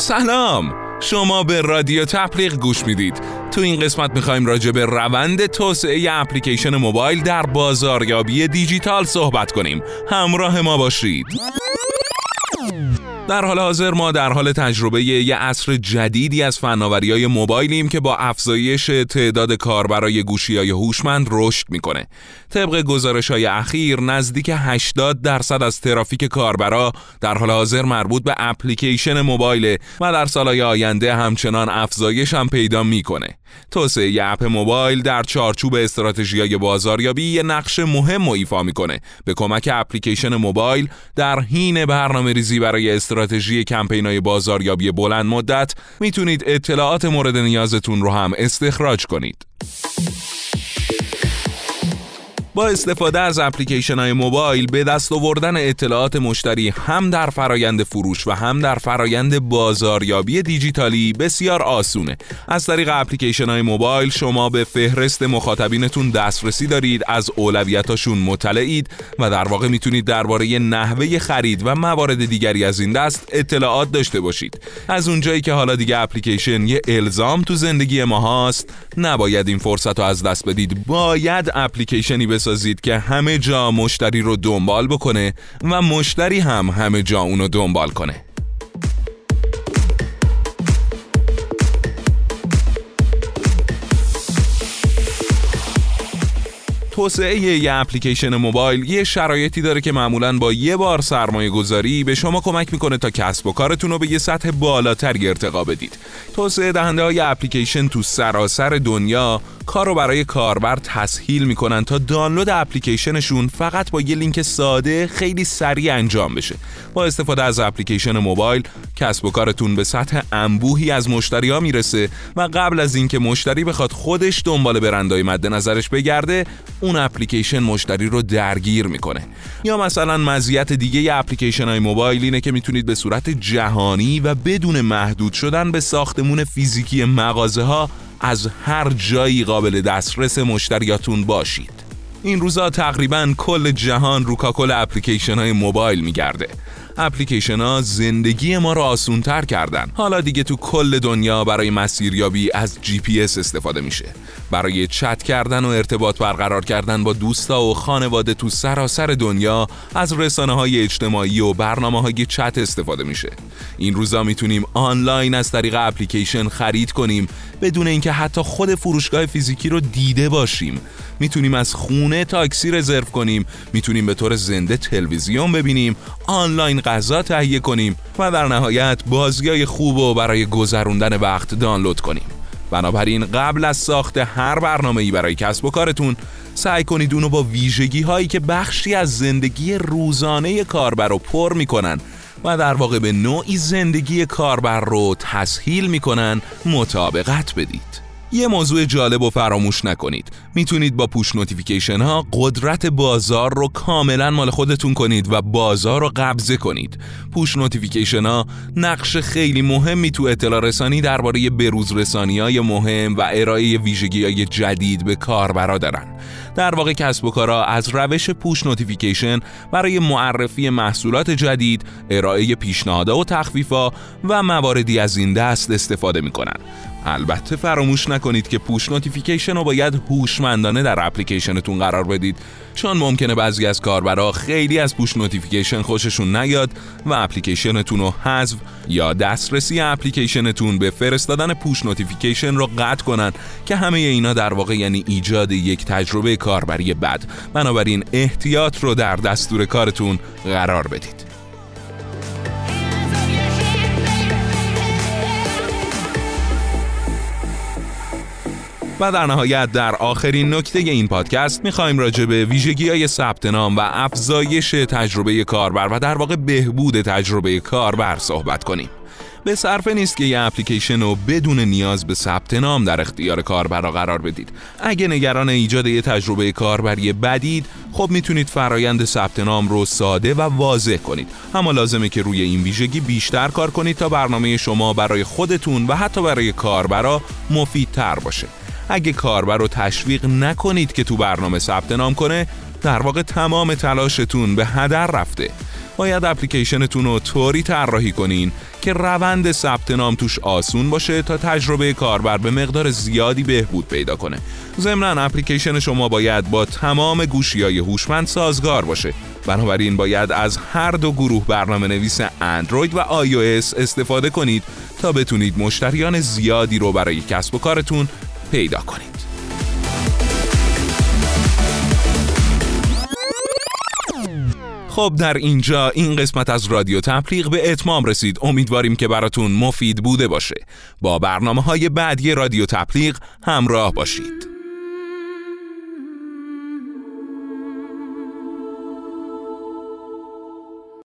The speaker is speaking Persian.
سلام. شما به رادیو تبلیغ گوش می‌دید. تو این قسمت می‌خوایم راجع به روند توسعه اپلیکیشن موبایل در بازاریابی دیجیتال صحبت کنیم. همراه ما باشید. در حال حاضر ما در حال تجربه یه عصر جدیدی از فناوری های موبایلیم که با افزایش تعداد کاربرای گوشی های هوشمند رشد می‌کنه. طبق گزارش های اخیر نزدیک 80 درصد از ترافیک کاربرا در حال حاضر مربوط به اپلیکیشن موبایل و در سالهای آینده همچنان افزایش هم پیدا می‌کنه. توسعه اپ موبایل در چارچوب استراتژی بازاریابی یه نقش مهم و ایفا می‌کنه به کمک اپلیکیشن موبایل در حین برنامه ریزی برای استراتژی کمپینای بازاریابی بلند مدت می‌تونید اطلاعات مورد نیازتون رو هم استخراج کنید. استفاده از اپلیکیشن های موبایل به دست آوردن اطلاعات مشتری هم در فرایند فروش و هم در فرایند بازاریابی دیجیتالی بسیار آسونه. از طریق اپلیکیشن های موبایل شما به فهرست مخاطبینتون دسترسی دارید از اولویتاشون مطلعید و در واقع می‌تونید درباره نحوه خرید و موارد دیگری از این دست اطلاعات داشته باشید. از اونجایی که حالا دیگه اپلیکیشن یه الزام تو زندگی ما هست نباید این فرصت رو از دست بدید. باید اپلیکیشنی بسازید که همه جا مشتری رو دنبال بکنه و مشتری هم همه جا اونو دنبال کنه توسعه یه اپلیکیشن موبایل یه شرایطی داره که معمولا با یه بار سرمایه گذاری به شما کمک می‌کنه تا کسب و کارتون رو به یه سطح بالاتری ارتقا بدید. توسعه دهنده های اپلیکیشن تو سراسر دنیا کار رو برای کاربر تسهیل می‌کنن تا دانلود اپلیکیشنشون فقط با یه لینک ساده خیلی سریع انجام بشه. با استفاده از اپلیکیشن موبایل کسب و کارتون به سطح انبوهی از مشتری ها می‌رسه و قبل از اینکه مشتری بخواد خودش دنبال برندهای مد نظرش بگرده اون اپلیکیشن مشتری رو درگیر می‌کنه یا مثلا مزیت دیگه اپلیکیشن های موبایل اینه که می‌تونید به صورت جهانی و بدون محدود شدن به ساختمون فیزیکی مغازه ها از هر جایی قابل دسترس مشتریاتون باشید. این روزا تقریبا کل جهان رو کاکل اپلیکیشن های موبایل میگرده. اپلیکیشن ها زندگی ما رو آسون تر کردن. حالا دیگه تو کل دنیا برای مسیریابی از جی پی اس استفاده میشه. برای چت کردن و ارتباط برقرار کردن با دوستا و خانواده تو سراسر دنیا از رسانه های اجتماعی و برنامه های چت استفاده میشه. این روزا می‌تونیم آنلاین از طریق اپلیکیشن خرید کنیم بدون اینکه حتی خود فروشگاه فیزیکی رو دیده باشیم. می‌تونیم از خونه تاکسی رزرو کنیم می‌تونیم به طور زنده تلویزیون ببینیم آنلاین غذا تهیه کنیم و در نهایت بازیای خوب و برای گذروندن وقت دانلود کنیم. بنابراین قبل از ساخت هر برنامه ای برای کسب و کارتون سعی کنید اونو با ویژگی هایی که بخشی از زندگی روزانه کاربر رو پر می‌کنن و در واقع به نوعی زندگی کاربر رو تسهیل می‌کنن مطابقت بدید. یه موضوع جالب و فراموش نکنید. می‌تونید با push notification ها قدرت بازار رو کاملا مال خودتون کنید و بازار رو قبضه کنید. push notification ها نقش خیلی مهمی تو اطلاع رسانی درباره بروز رسانی های مهم و ارائه ویژگی های جدید به کاربرا دارن. در واقع کسب و کارا از روش push notification برای معرفی محصولات جدید ارائه پیشنهادها و تخفیفا و مواردی از این دست استفاده می‌کنن. البته فراموش نکنید که push notification رو باید هوشمندانه در اپلیکیشنتون قرار بدید. چون ممکنه بعضی از کاربرا خیلی از push notification خوششون نیاد و اپلیکیشنتون رو حذف یا دسترسی اپلیکیشنتون به فرستادن push notification رو قطع کنن که همه اینا در واقع یعنی ایجاد یک تجربه کاربری بد. بنابراین احتیاط رو در دستور کارتون قرار بدید. و در نهایت در آخرین نکته این پادکست می‌خوایم راجع به ویژگی های ثبت نام و افزایش تجربه کاربر و در واقع بهبود تجربه کاربر صحبت کنیم. به صرفه نیست که یه اپلیکیشن رو بدون نیاز به ثبت نام در اختیار کاربرا قرار بدید. اگه نگران ایجاد یه تجربه کاربری بدید، خب می‌تونید فرایند ثبت نام رو ساده و واضح کنید. اما لازمه که روی این ویژگی بیشتر کار کنید تا برنامه شما برای خودتون و حتی برای کاربرا مفیدتر باشه. اگه کاربر رو تشویق نکنید که تو برنامه ثبت نام کنه در واقع تمام تلاشتون به هدر رفته باید اپلیکیشنتون رو طوری طراحی کنین که روند ثبت نام توش آسون باشه تا تجربه کاربر به مقدار زیادی بهبود پیدا کنه. ضمن اپلیکیشن شما باید با تمام گوشی های هوشمند سازگار باشه. بنابراین باید از هر دو گروه برنامه نویس اندروید و آی استفاده کنید تا بتونید مشتریان زیادی رو برای کسب و کارتون پیدا کنید. خب در اینجا این قسمت از رادیو تبلیغ به اتمام رسید. امیدواریم که براتون مفید بوده باشه. با برنامه های بعدی رادیو تبلیغ همراه باشید.